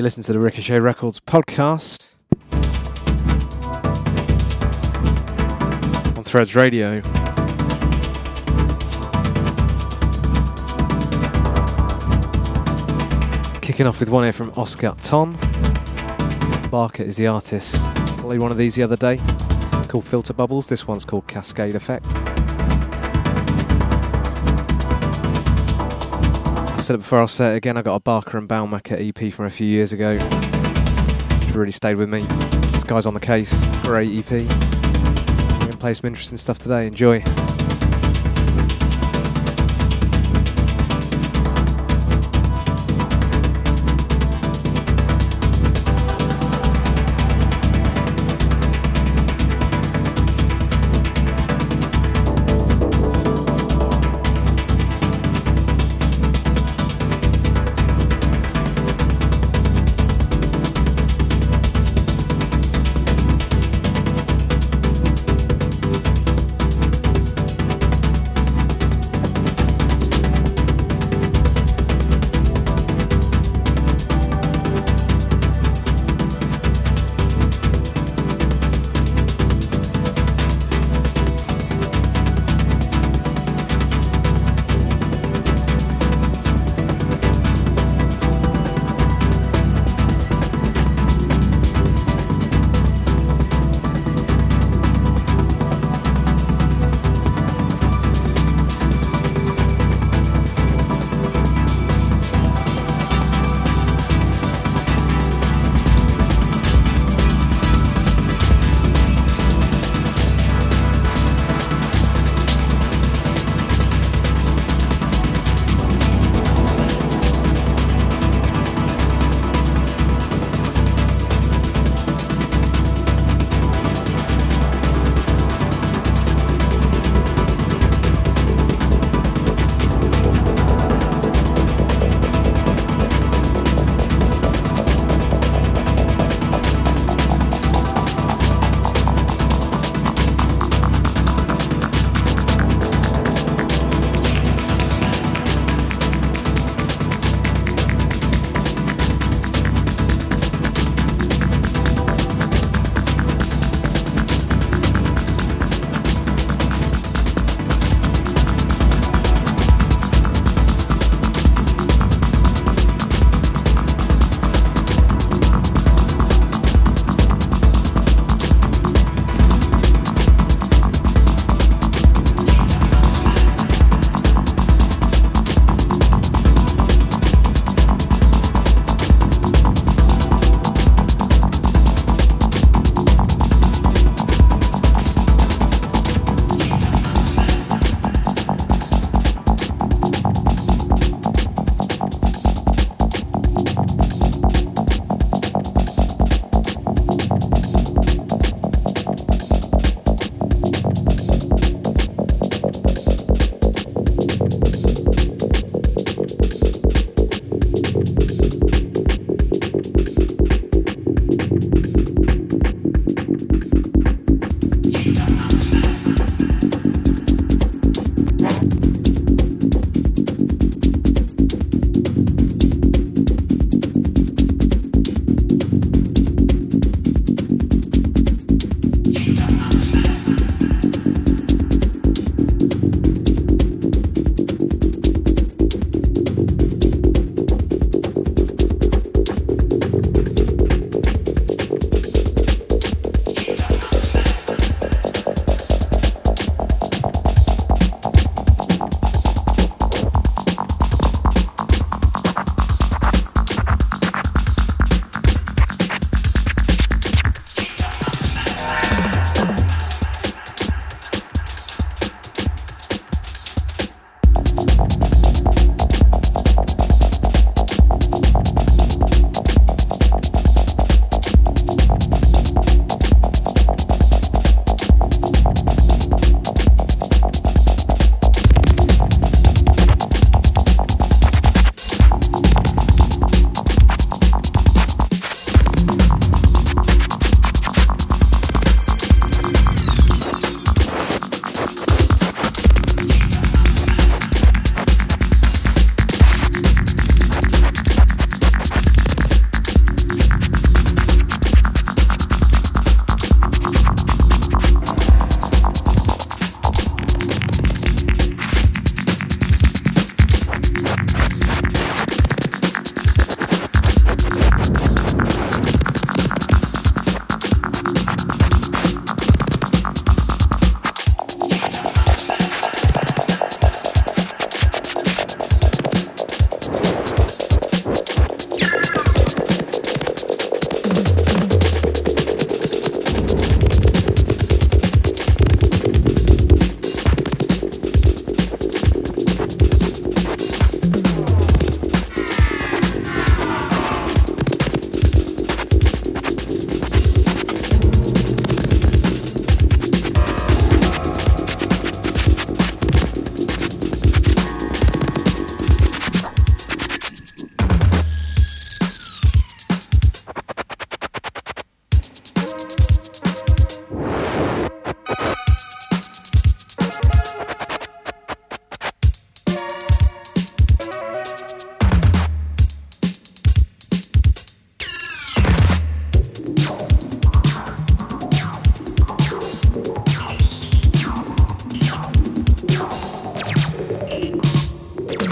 You listen to the Ricochet Records podcast on Threads Radio. Kicking off with one here from Ostgut Ton. Barker is the artist. Played one of these the other day called Filter Bubbles. This one's called Cascade Effect. Said it before, say it again. I got a Barker and Baumecker EP from a few years ago. Which really stayed with me. This guy's on the case. Great EP. I'm going to play some interesting stuff today. Enjoy.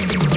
you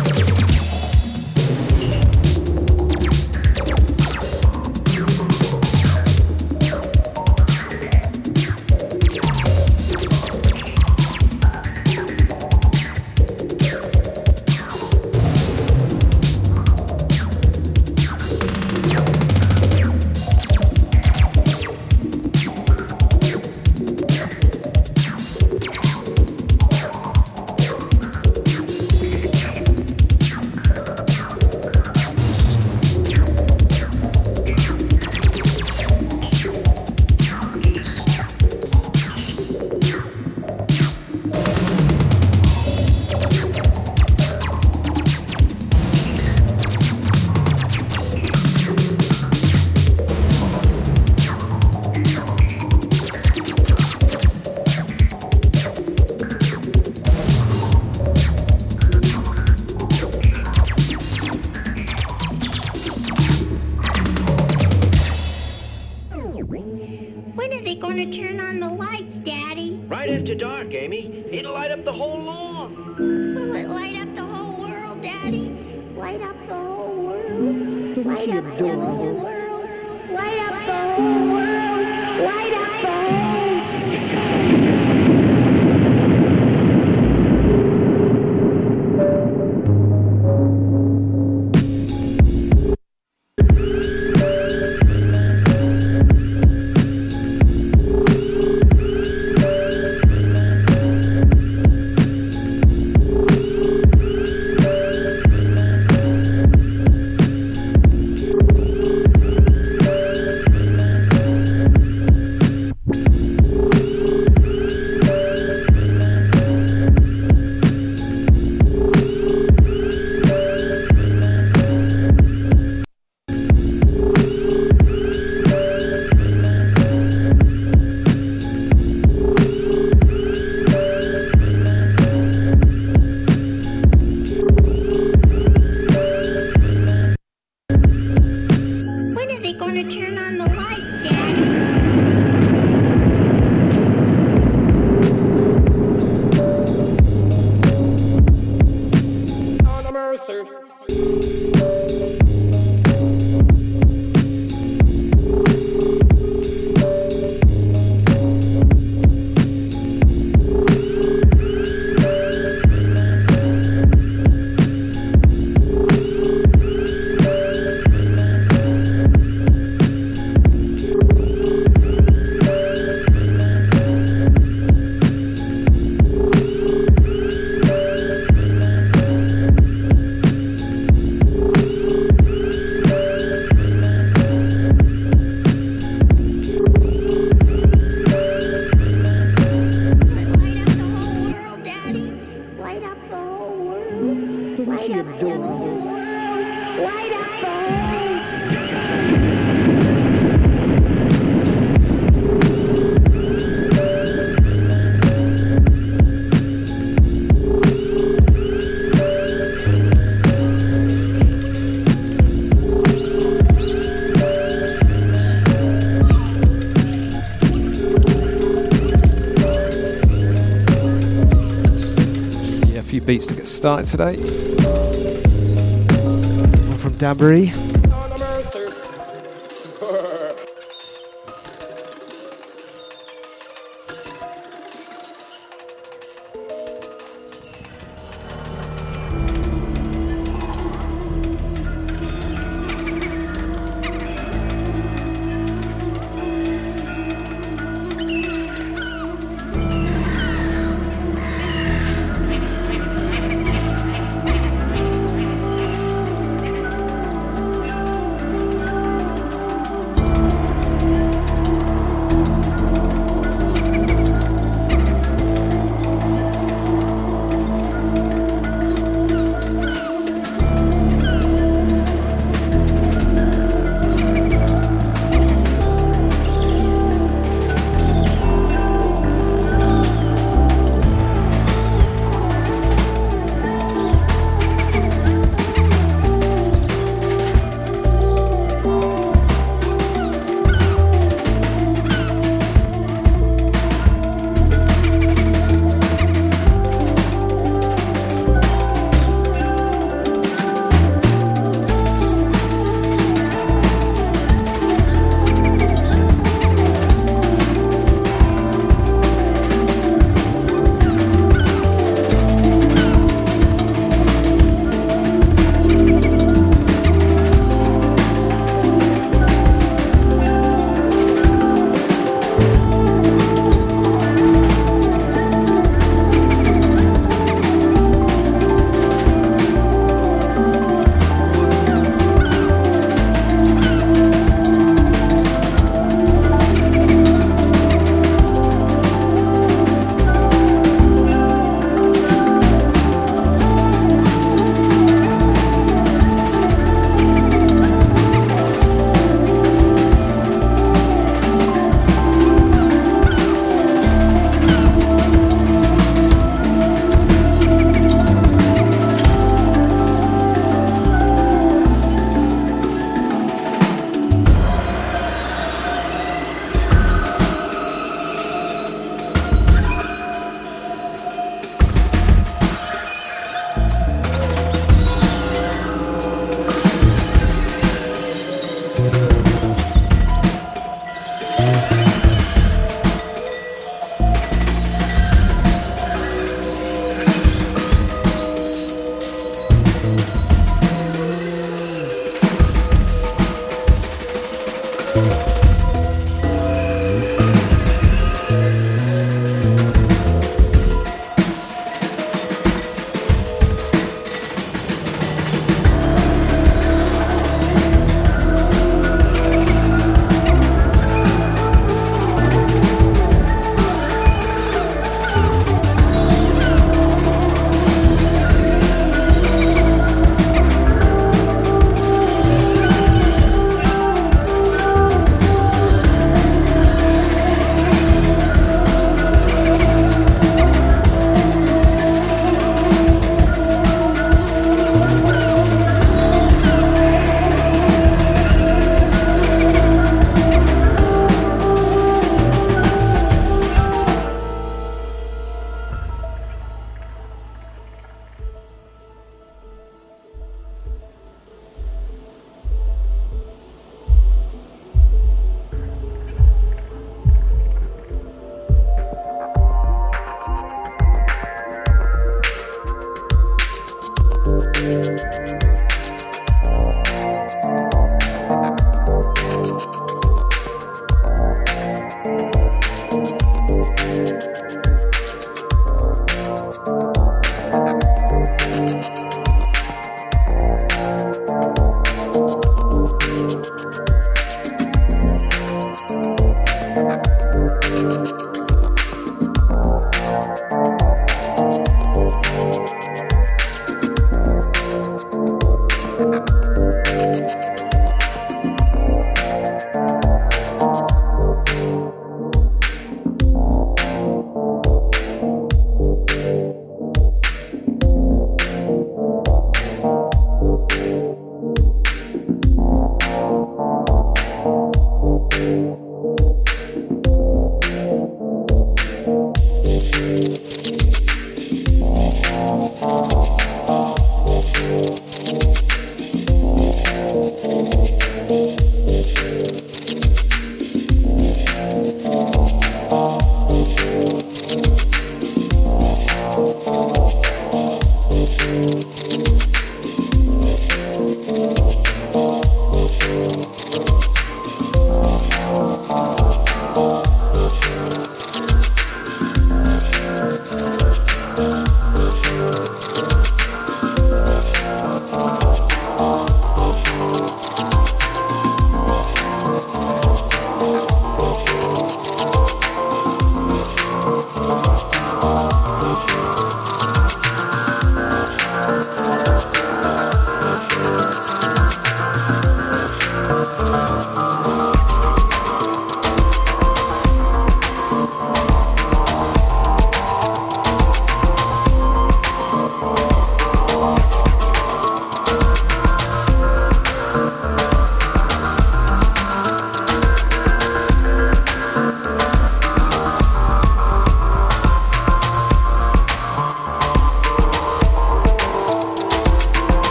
beats to get started today. One from Dabbery.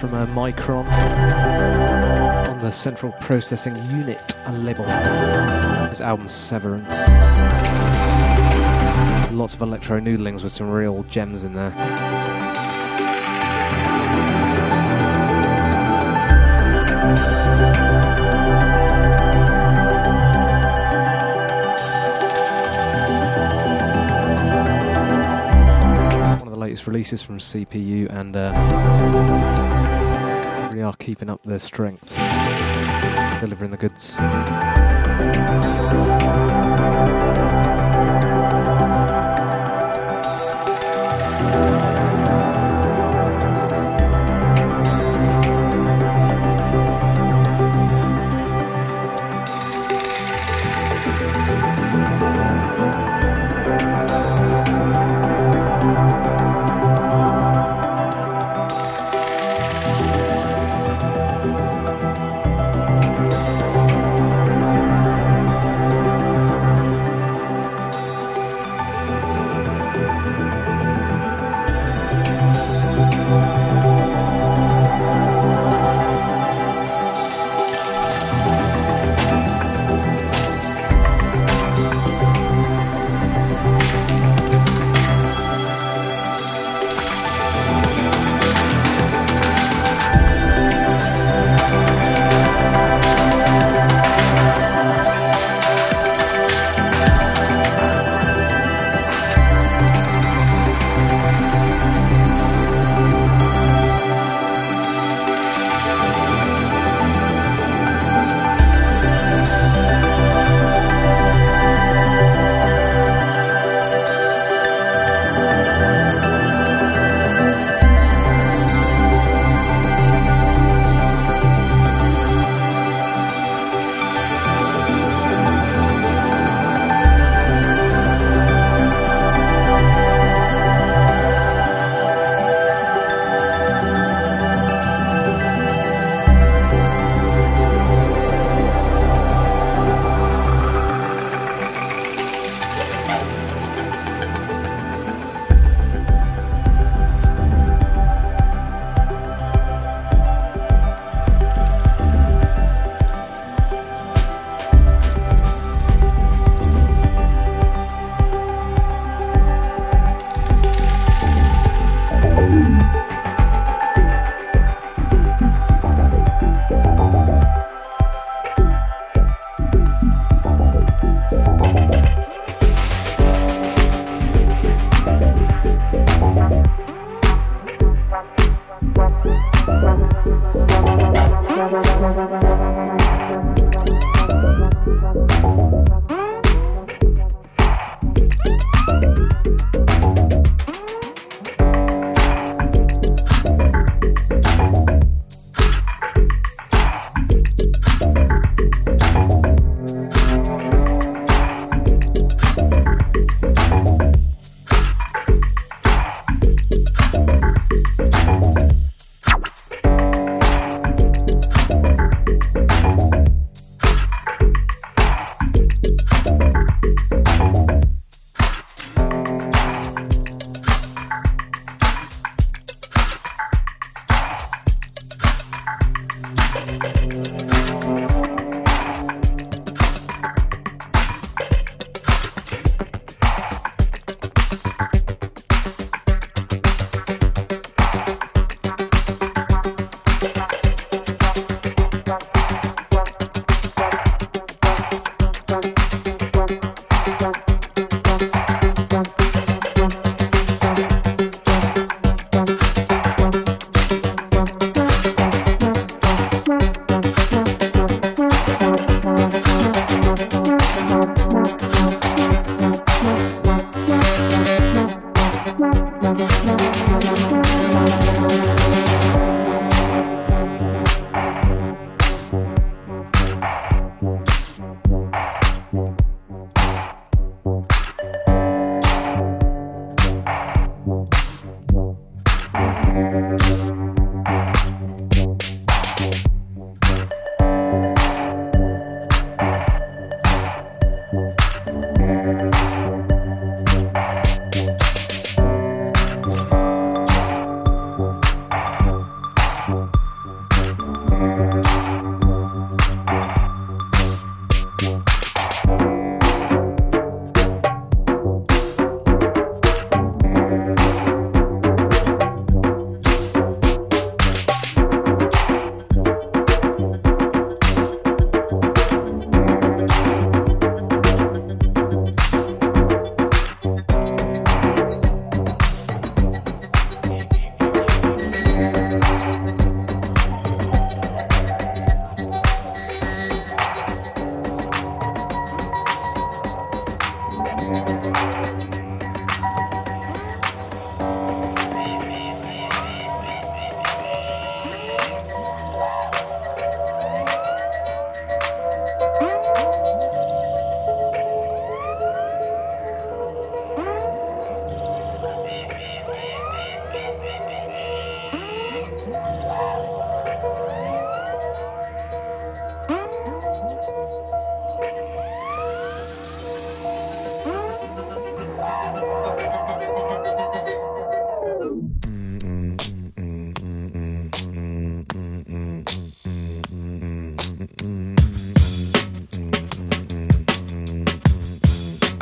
From uh, Mikron on the Central Processing Unit label. His album Severance. Lots of electro noodlings with some real gems in there. Releases from CPU and uh, really are keeping up their strength, delivering the goods.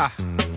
Ah.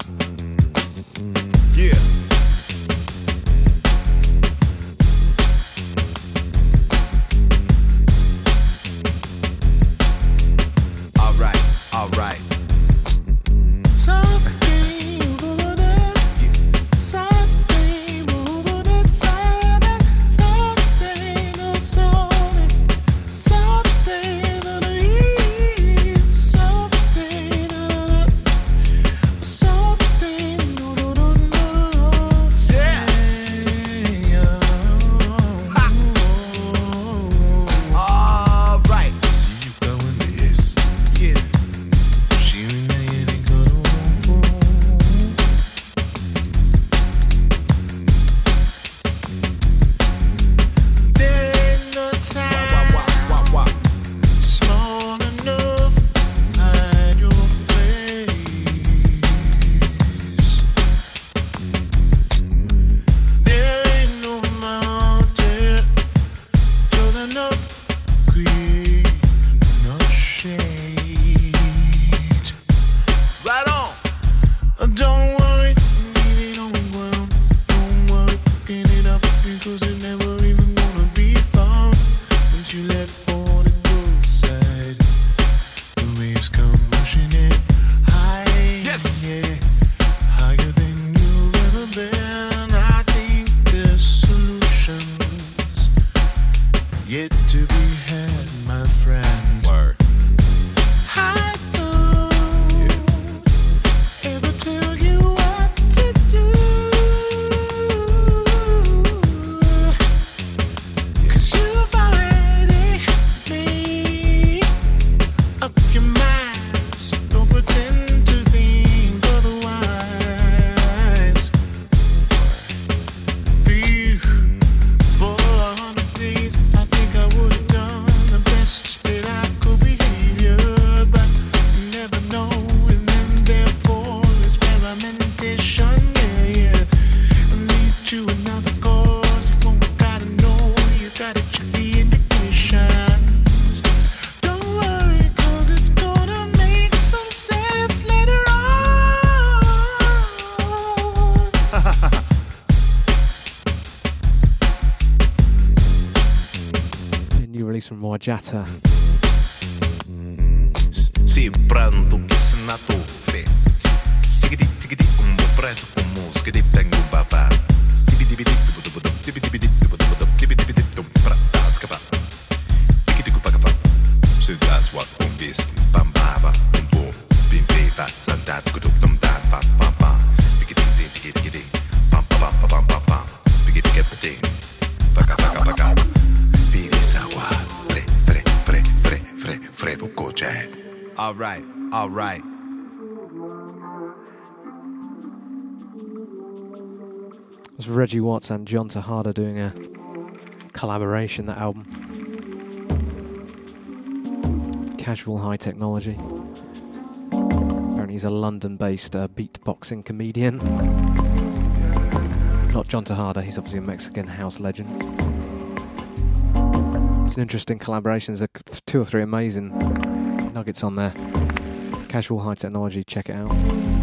And John Tejada doing a collaboration, that album. Casual High Technology. Apparently, he's a London based uh, beatboxing comedian. Not John Tejada, he's obviously a Mexican house legend. It's an interesting collaboration, there's a, two or three amazing nuggets on there. Casual High Technology, check it out.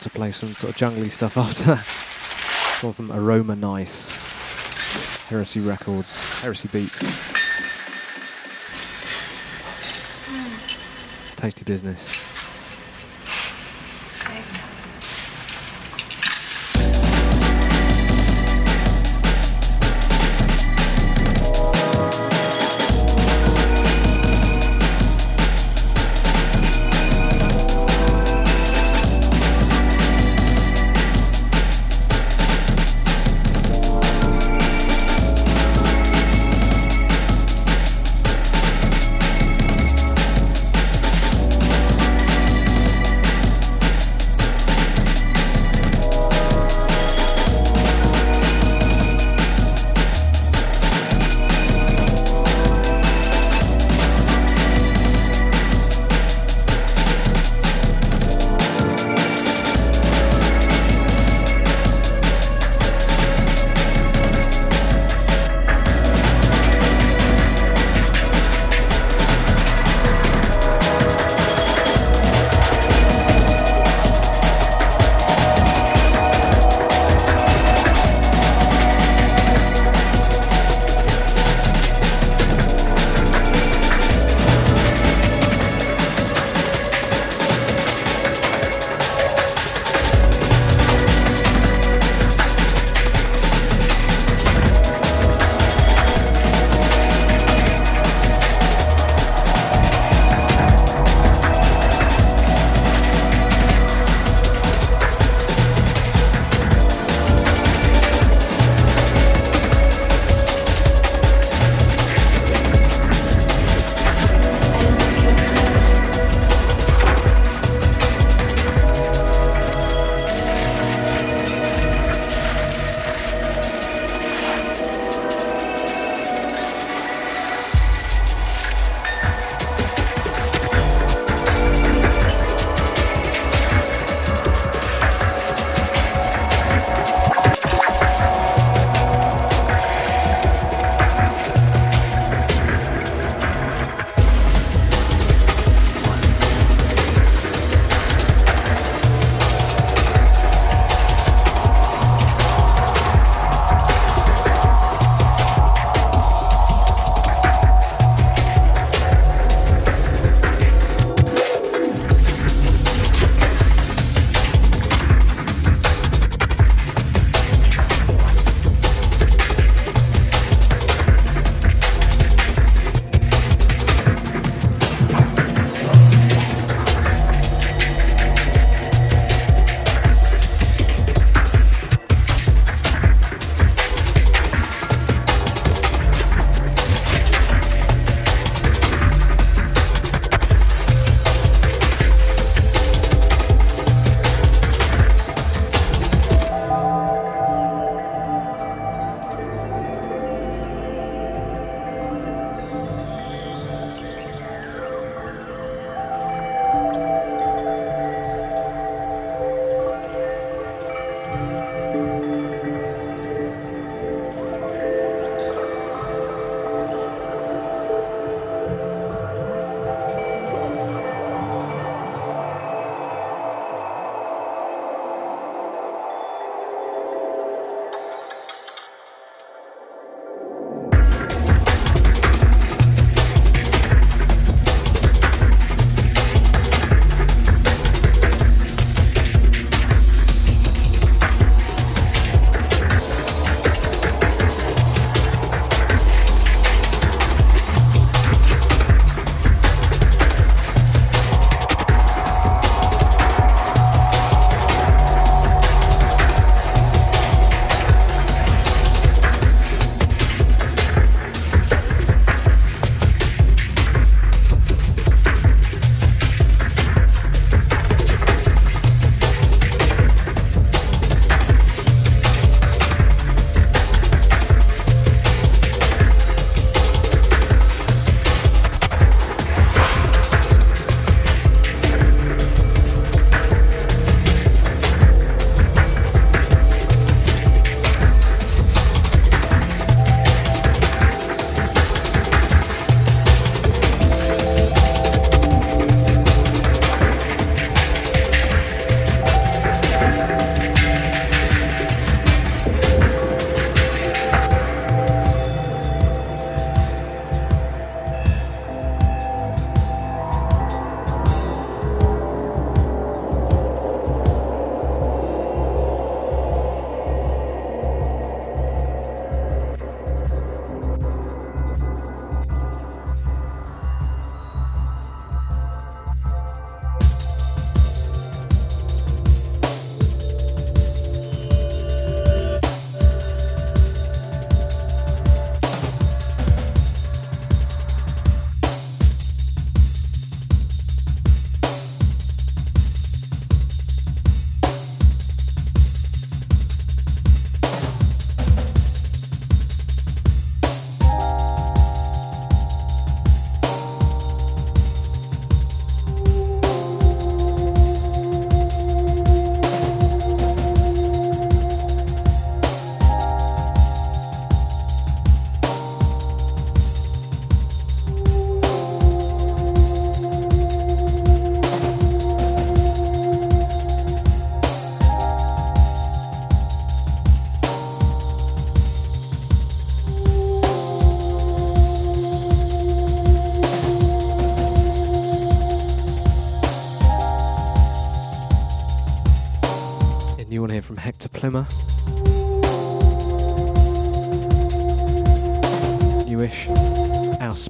To play some sort of jungly stuff after that. It's one from Aroma Nice. Heresy Records. Heresy Beats. Tasty business.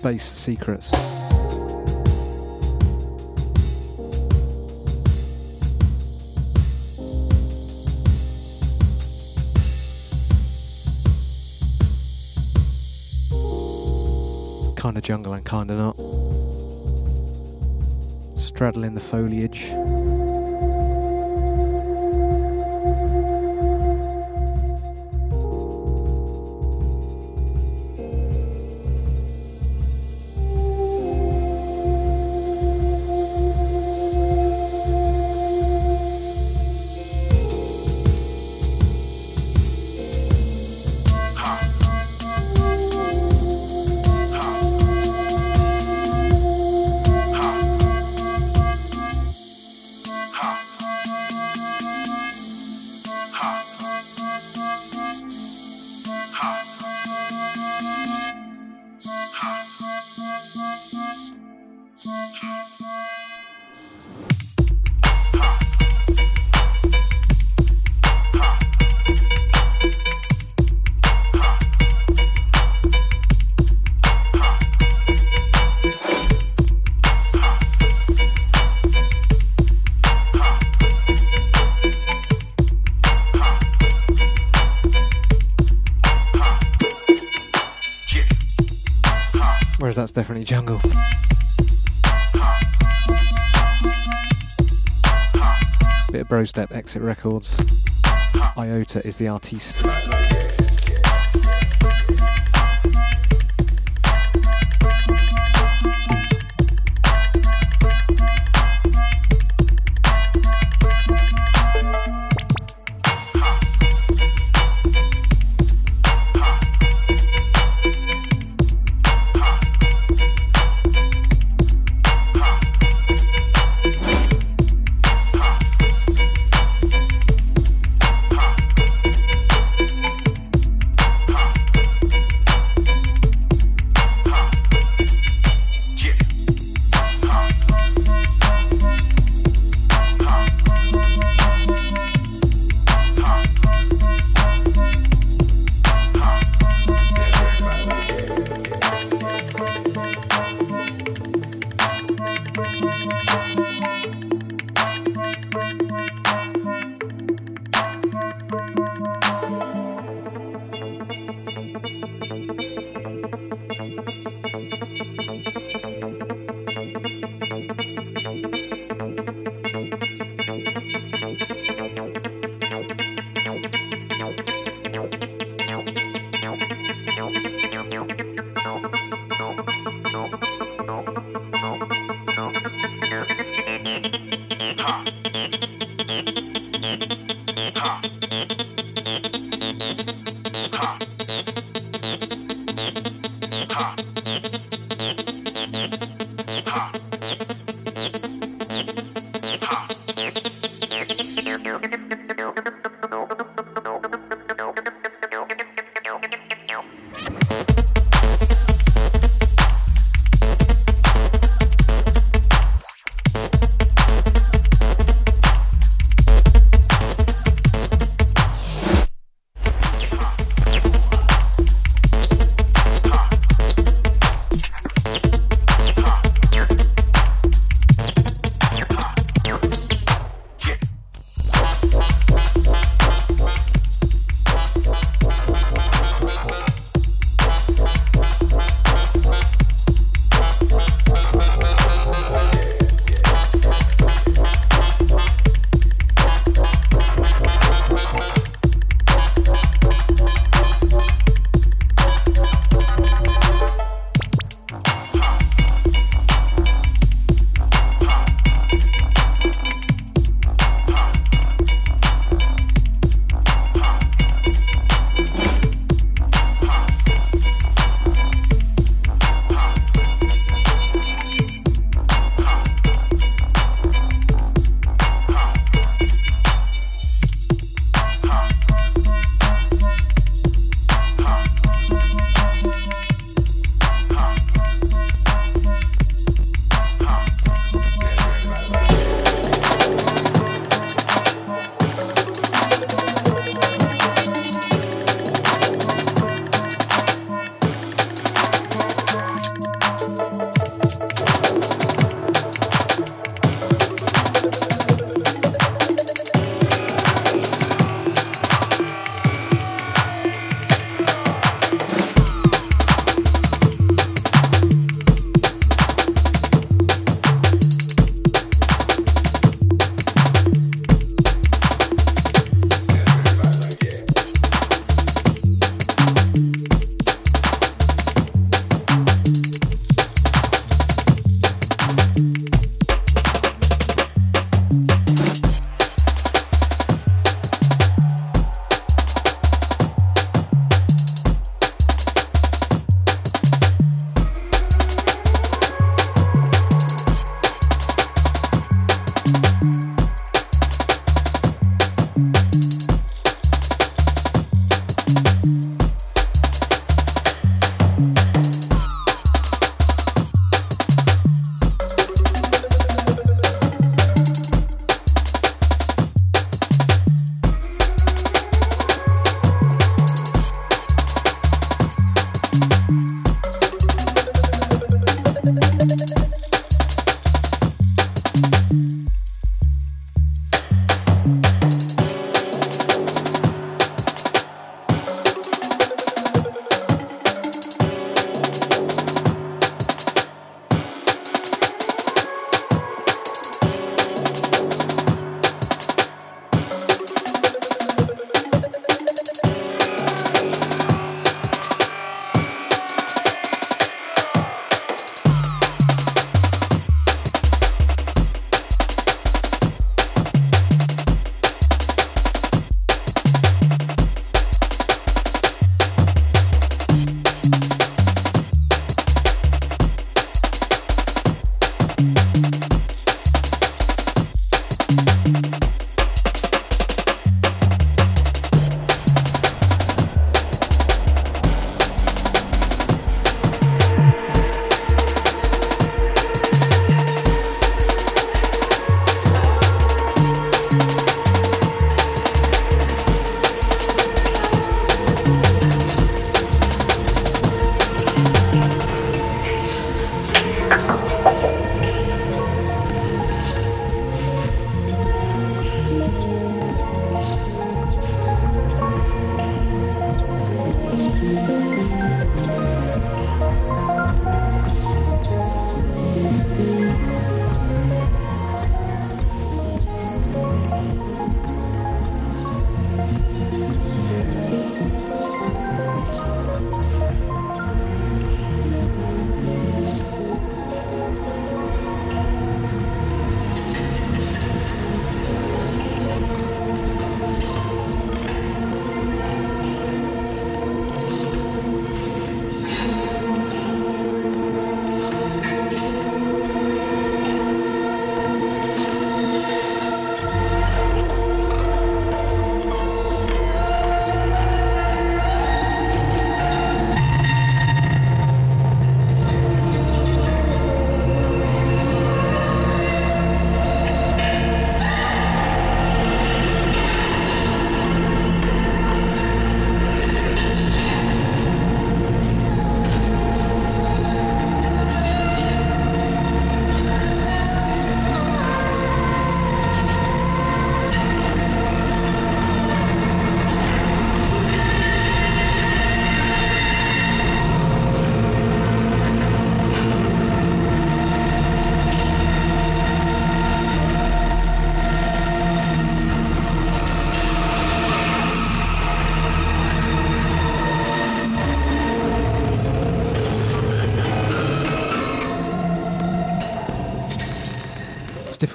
Space Secrets. Kind of jungle and kind of not. Straddling the foliage. That's definitely jungle. Bit of bro step, exit records. Iota is the artiste.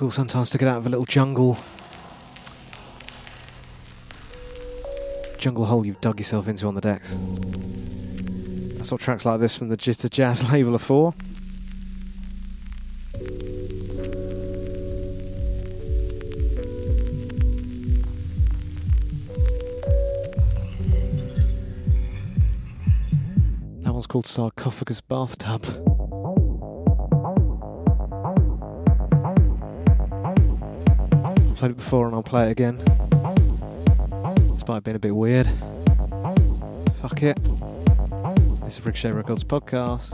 Difficult sometimes to get out of a little jungle. Jungle hole you've dug yourself into on the decks. That's what tracks like this from the Jitter Jazz label are for. That one's called Sarcophagus Bathtub. Play it again. Despite being a bit weird. Fuck it. It's a Ricochet Records podcast.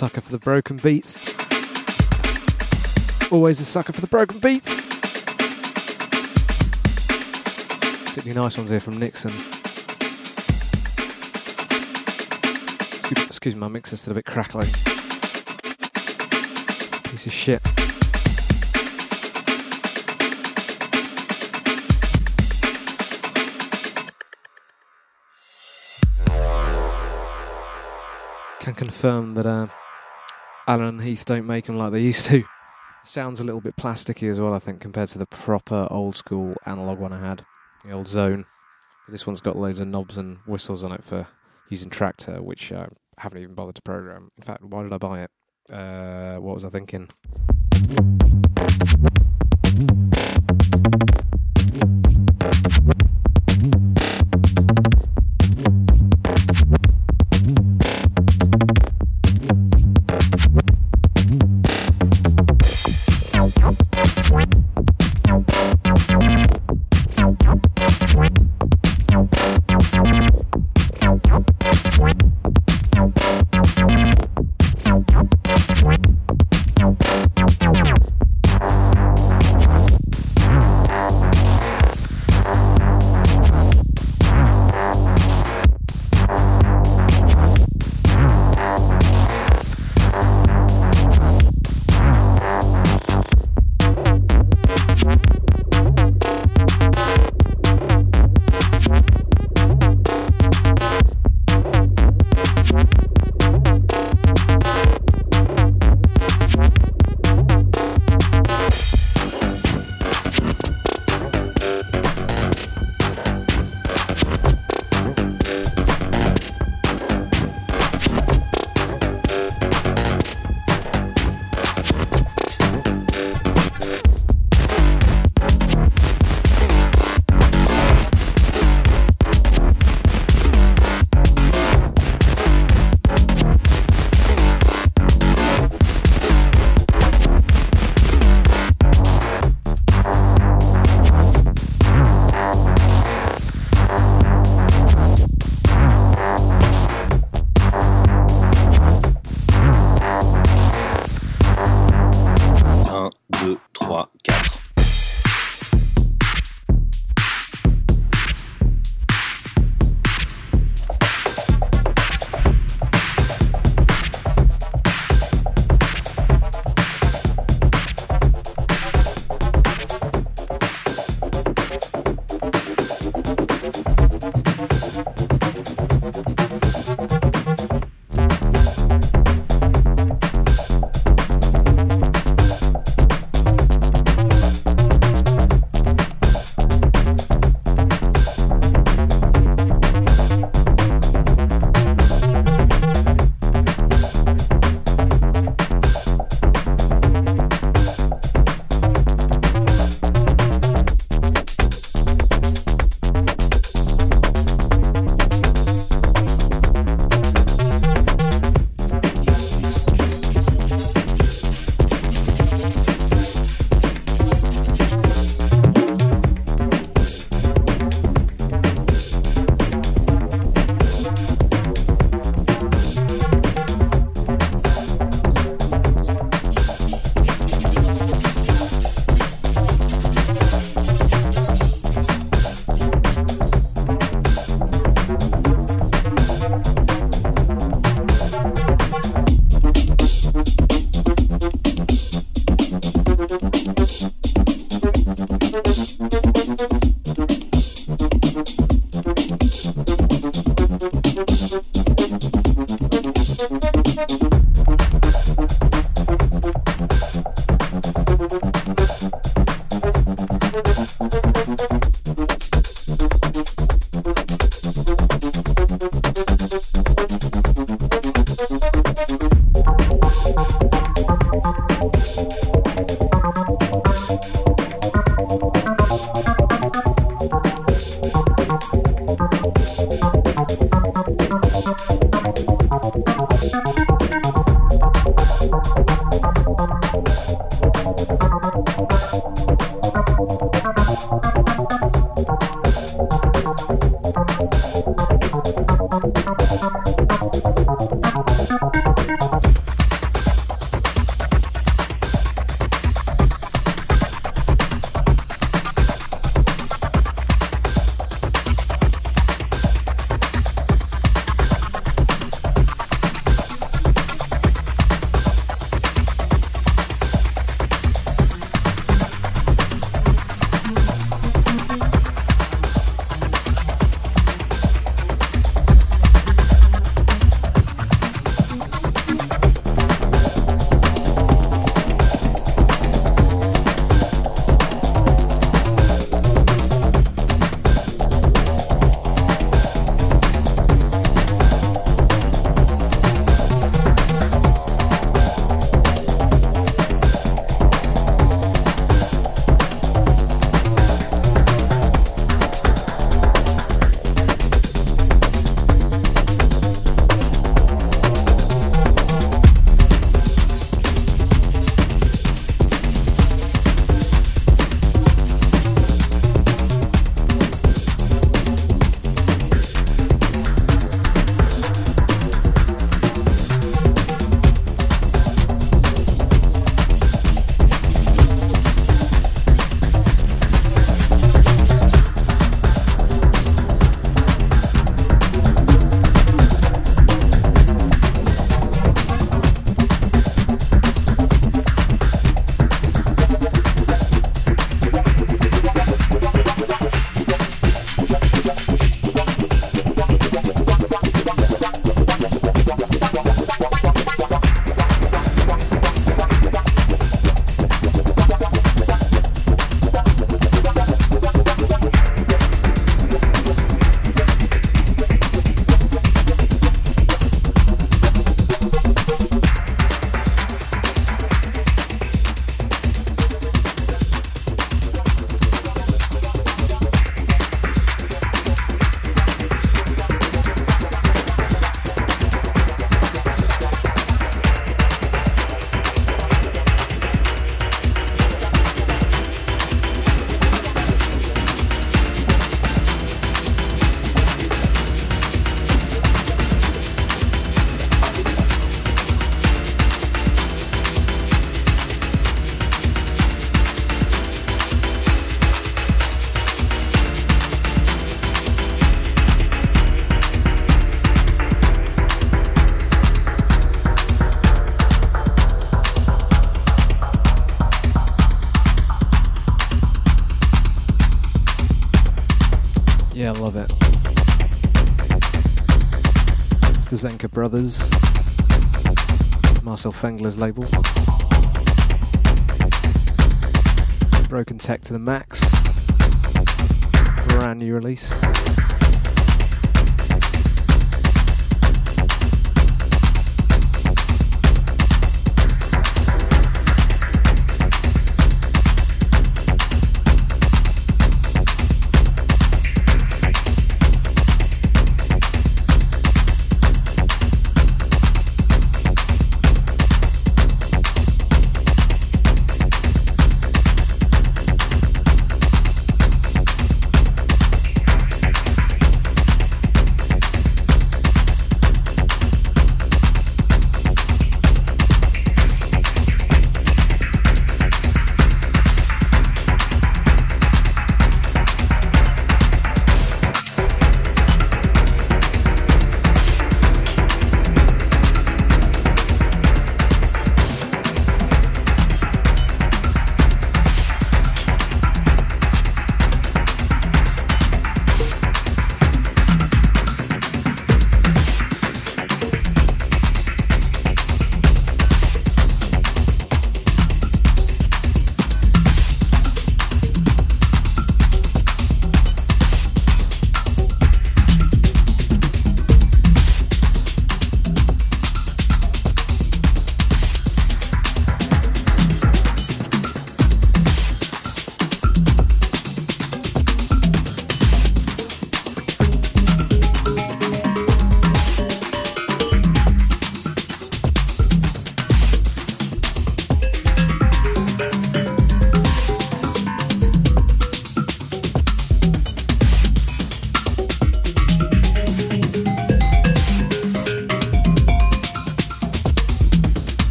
Sucker for the broken beats. Always a sucker for the broken beats. Particularly nice ones here from Nixon. Excuse, excuse me, my mixer's still a bit crackling. Piece of shit. Can confirm that uh, Allen and Heath don't make them like they used to. Sounds a little bit plasticky as well, I think, compared to the proper old school analog one I had, the old Xone. This one's got loads of knobs and whistles on it for using Traktor, which I haven't even bothered to program. In fact, why did I buy it? Uh, what was I thinking? Zenka Brothers, Marcel Fengler's label. Broken Tech to the max. Brand new release.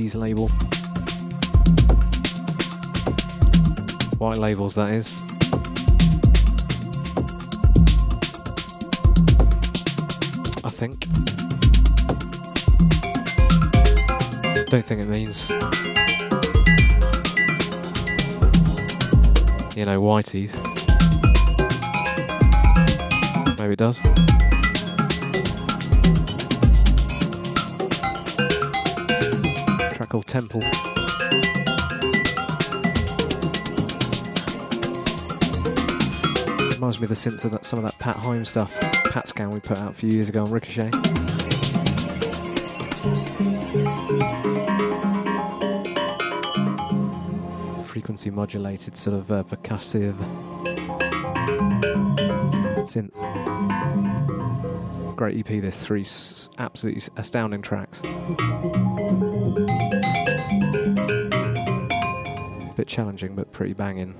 Whitey's label. White labels, that is. I think. Don't think it means. You know, Whitey's. Maybe it does. Temple. Reminds me of the synths of that, some of that Pat Heim stuff, Pat scan we put out a few years ago on Ricochet. Frequency modulated, sort of uh, percussive synths. Great EP, there's three s- absolutely astounding tracks. Bit challenging, but pretty banging.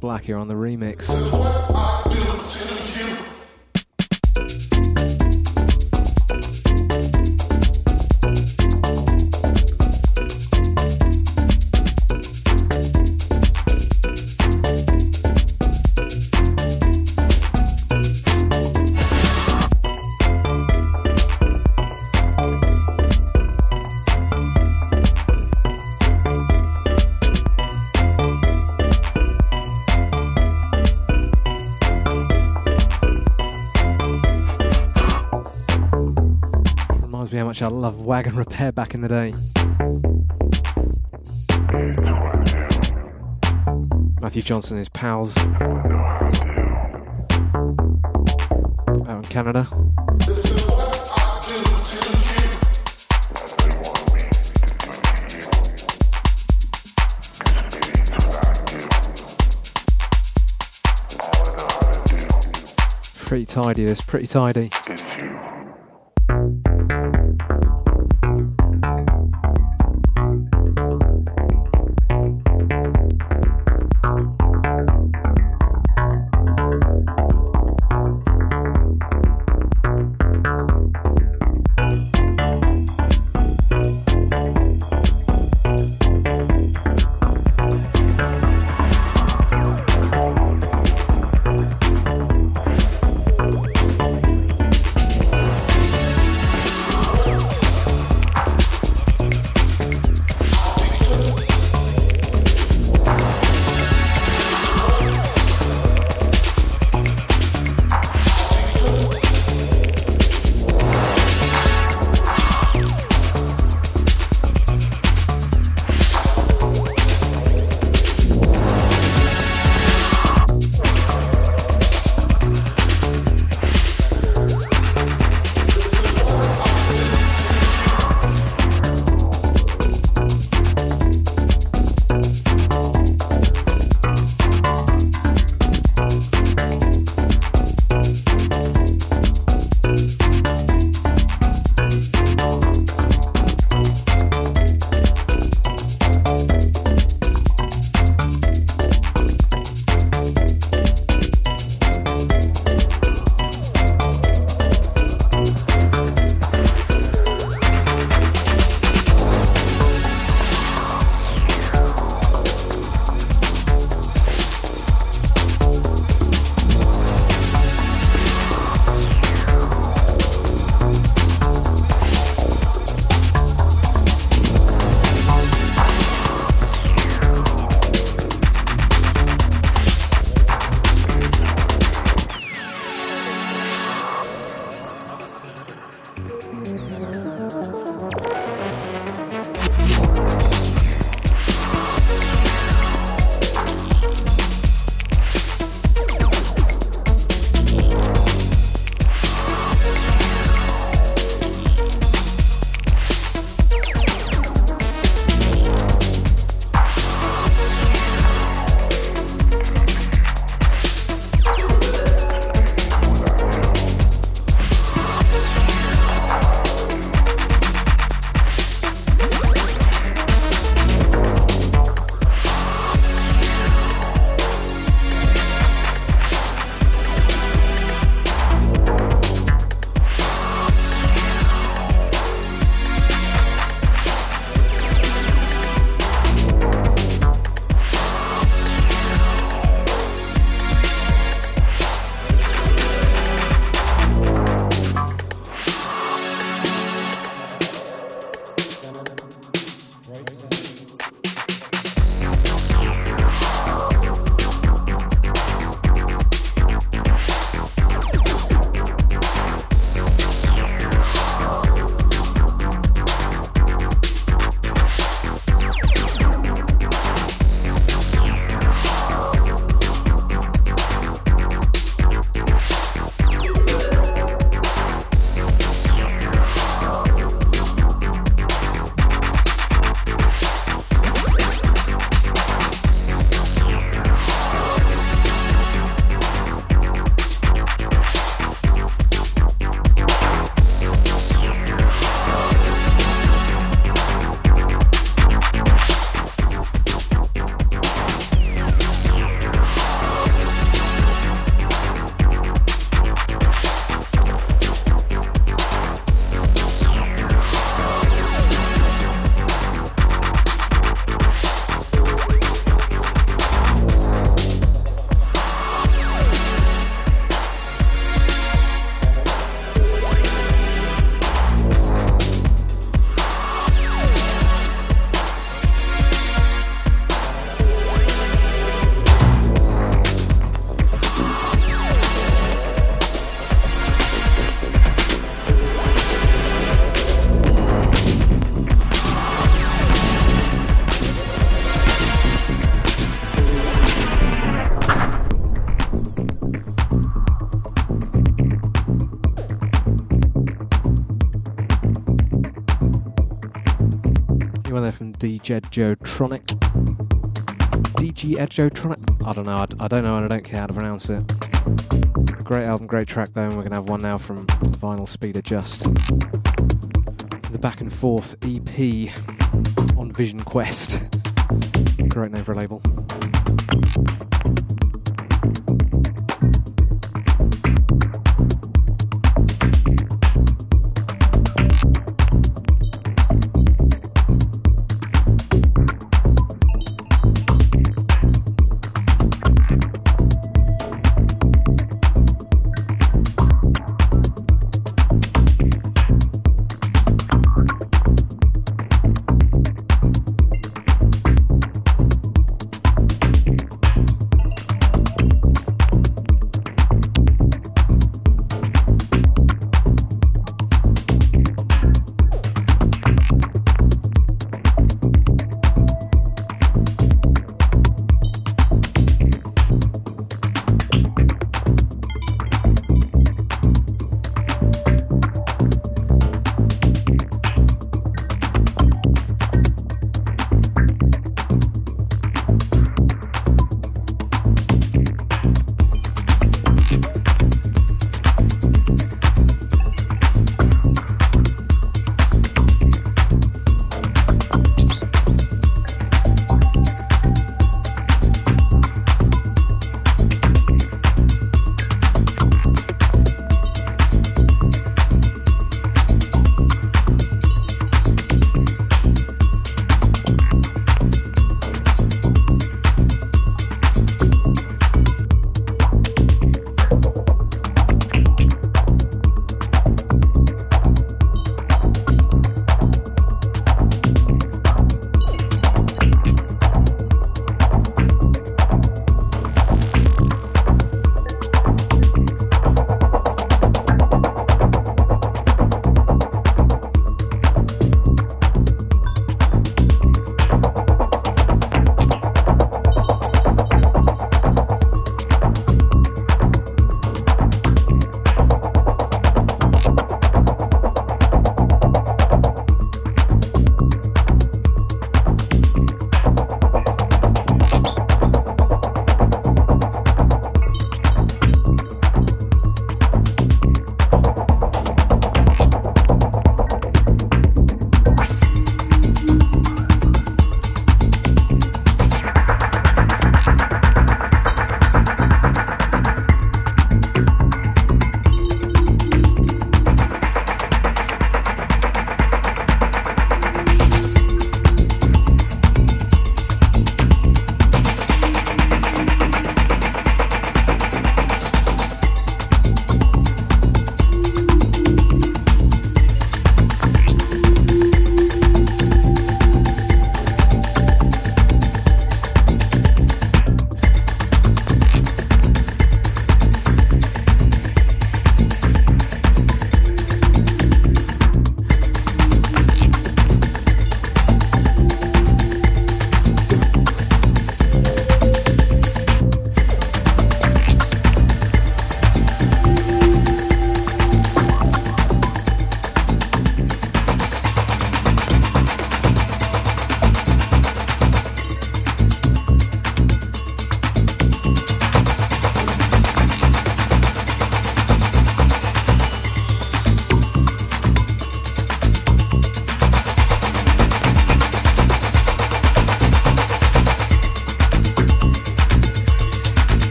Black here on the remix. I love Wagon Repair back in the day. Matthew Jonson and his pals out in Canada. Pretty tidy, this pretty tidy. DJ. DG Edjotronic? I don't know, I, I don't know and I don't care how to pronounce it. Great album, great track though, and we're going to have one now from Vinyl Speed Adjust. The Back and Forth EP on Vision Quest. Great name for a label.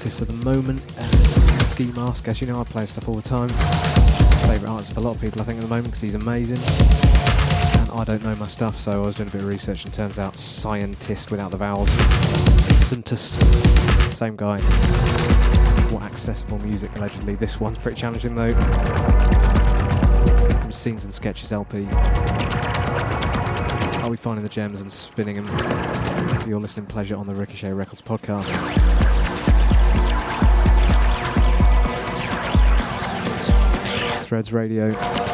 Artist at the moment, uh, Skee Mask. As you know, I play stuff all the time. Favourite artist of a lot of people, I think, at the moment because he's amazing. And I don't know my stuff, so I was doing a bit of research, and turns out scientist without the vowels, scientist, same guy. More accessible music allegedly. This one's pretty challenging though. From Scenes and Sketches LP. I'll be finding the gems and spinning them for your listening pleasure on the Ricochet Records podcast. Threads Radio.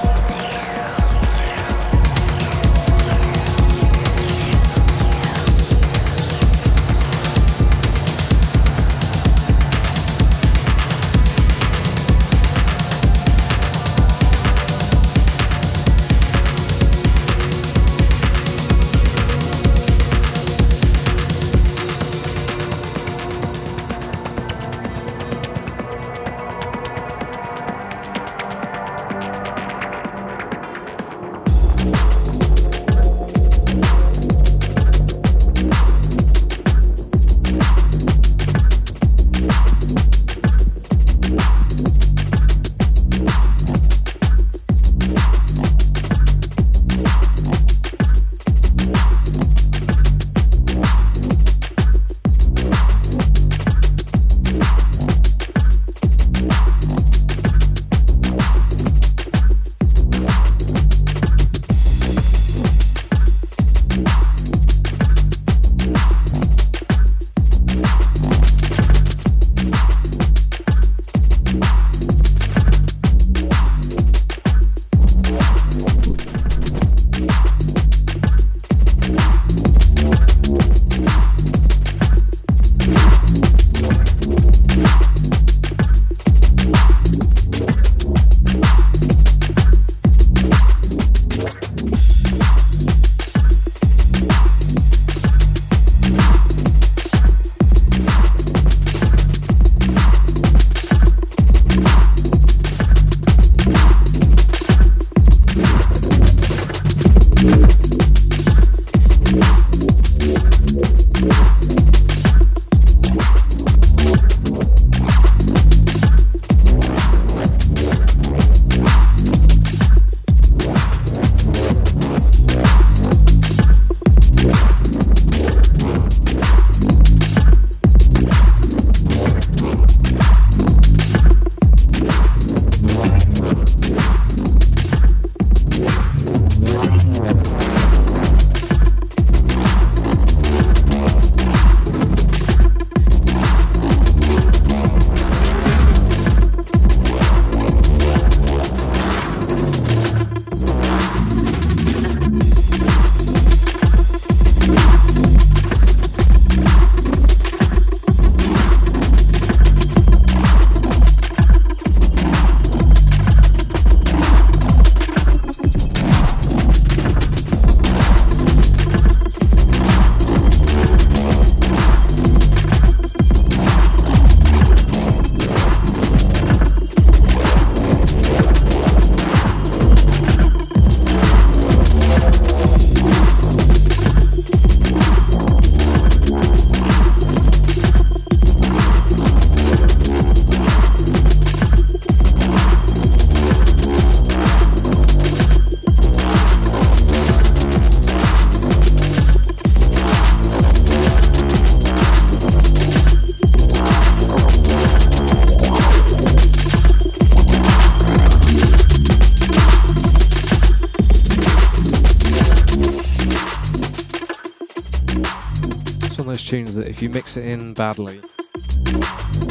If you mix it in badly,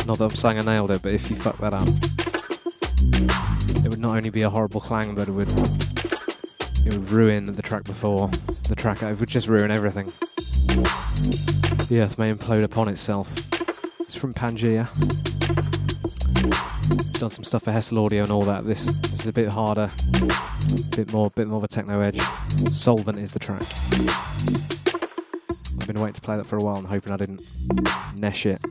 not that I'm saying I nailed it, but if you fuck that up, it would not only be a horrible clang, but it would it would ruin the track before the track. It would just ruin everything. The earth may implode upon itself. It's from Pangaea. Done some stuff for Hessle Audio and all that. This this is a bit harder, bit more bit more of a techno edge. Solvent is the track. Waiting to play that for a while and hoping I didn't nesh it.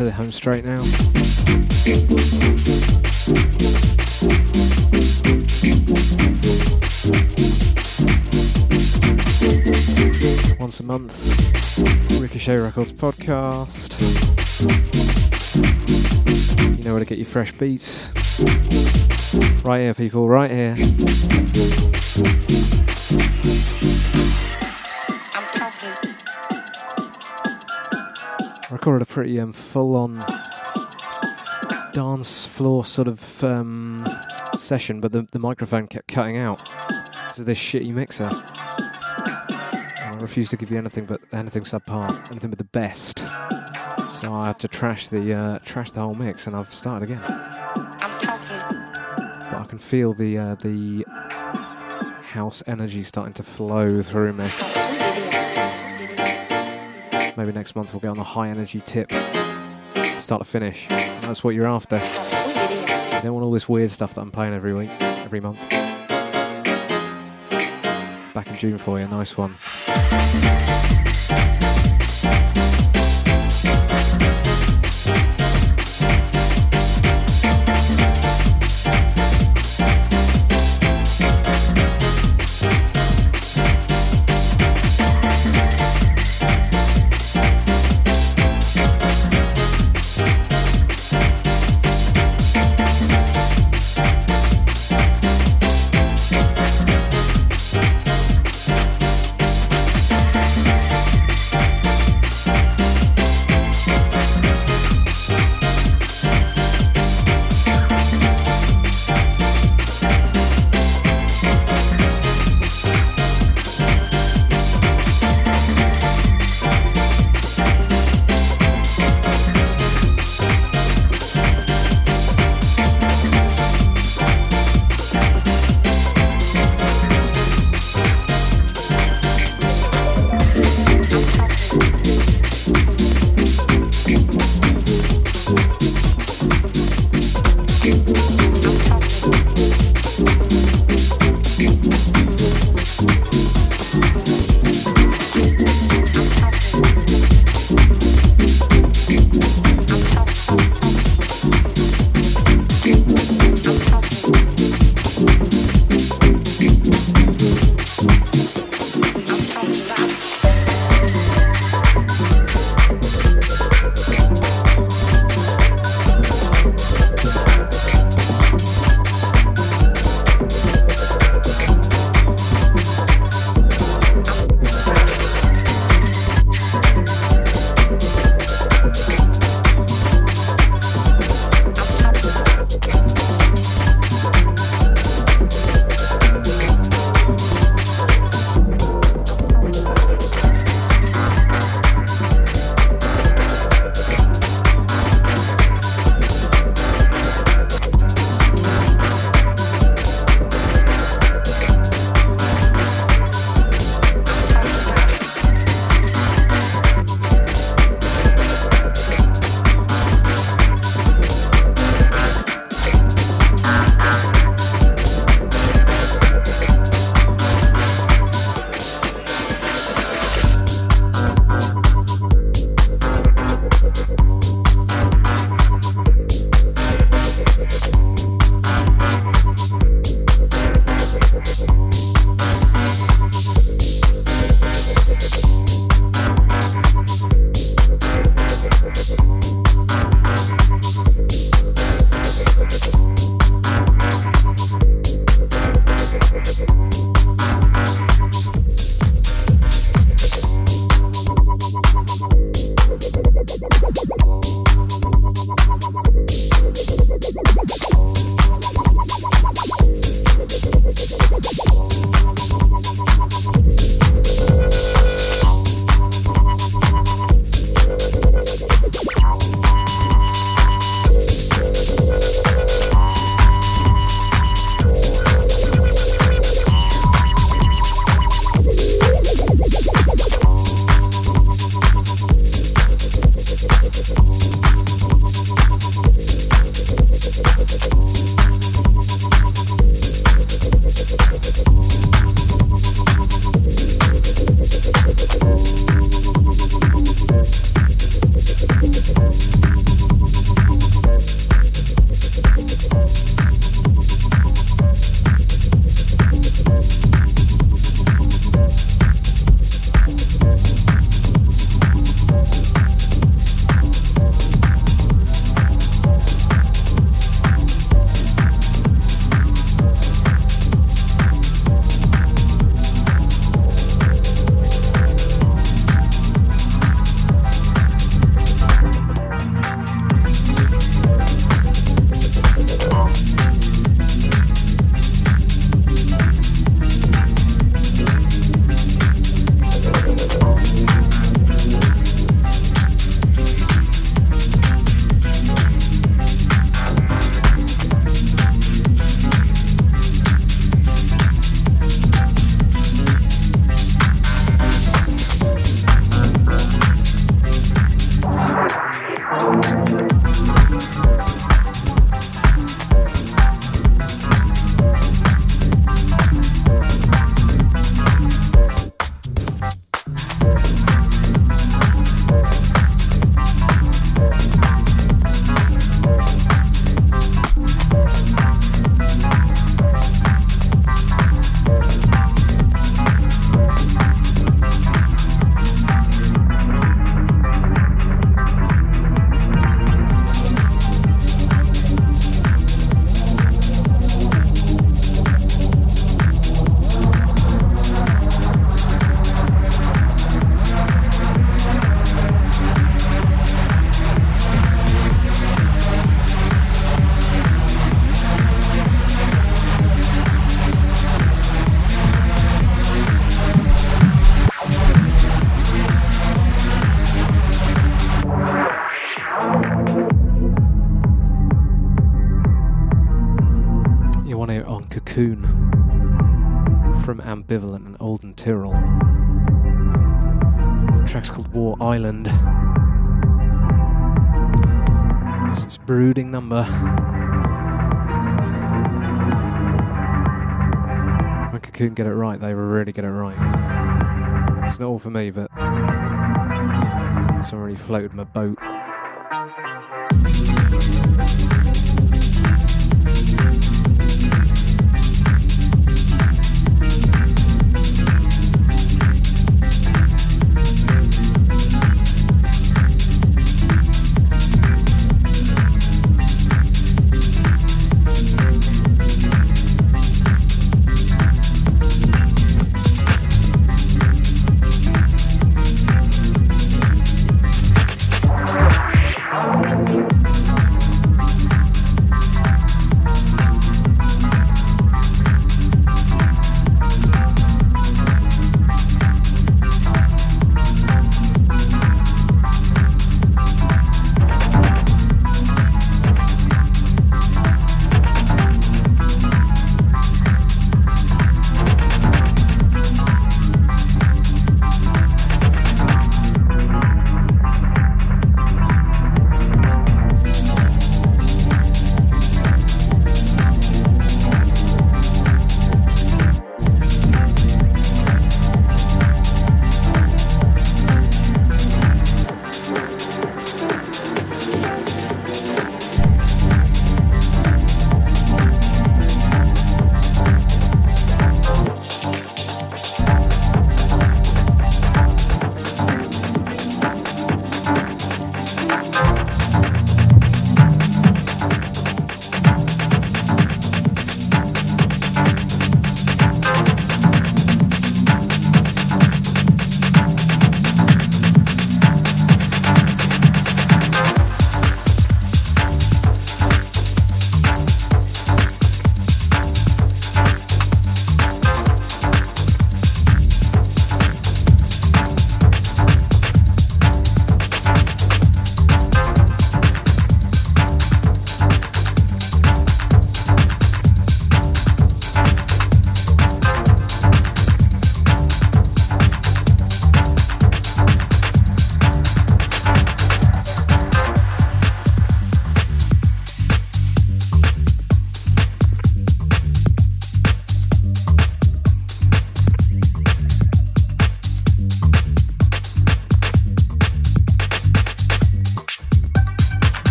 To the home straight now. Once a month, Ricochet Records podcast. You know where to get your fresh beats. Right here, people, right here. Recorded a pretty um, full-on dance floor sort of um, session, but the, the microphone kept cutting out because of this shitty mixer. I refuse to give you anything but anything subpar, anything but the best. So I had to trash the uh, trash the whole mix, and I've started again. I'm talking. But I can feel the uh, the house energy starting to flow through me. Maybe next month we'll get on the high energy tip, start to finish. That's what you're after. You don't want all this weird stuff that I'm playing every week, every month. Back in June for you, nice one. Cocoon from Ambivalent and Olden Tyrrell. Track's called War Island. It's its brooding number. When Cocoon get it right, they really get it right. It's not all for me, but one really floated my boat.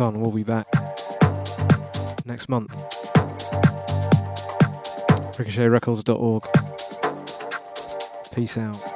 On. We'll be back next month. RicochetRecords.org. Peace out.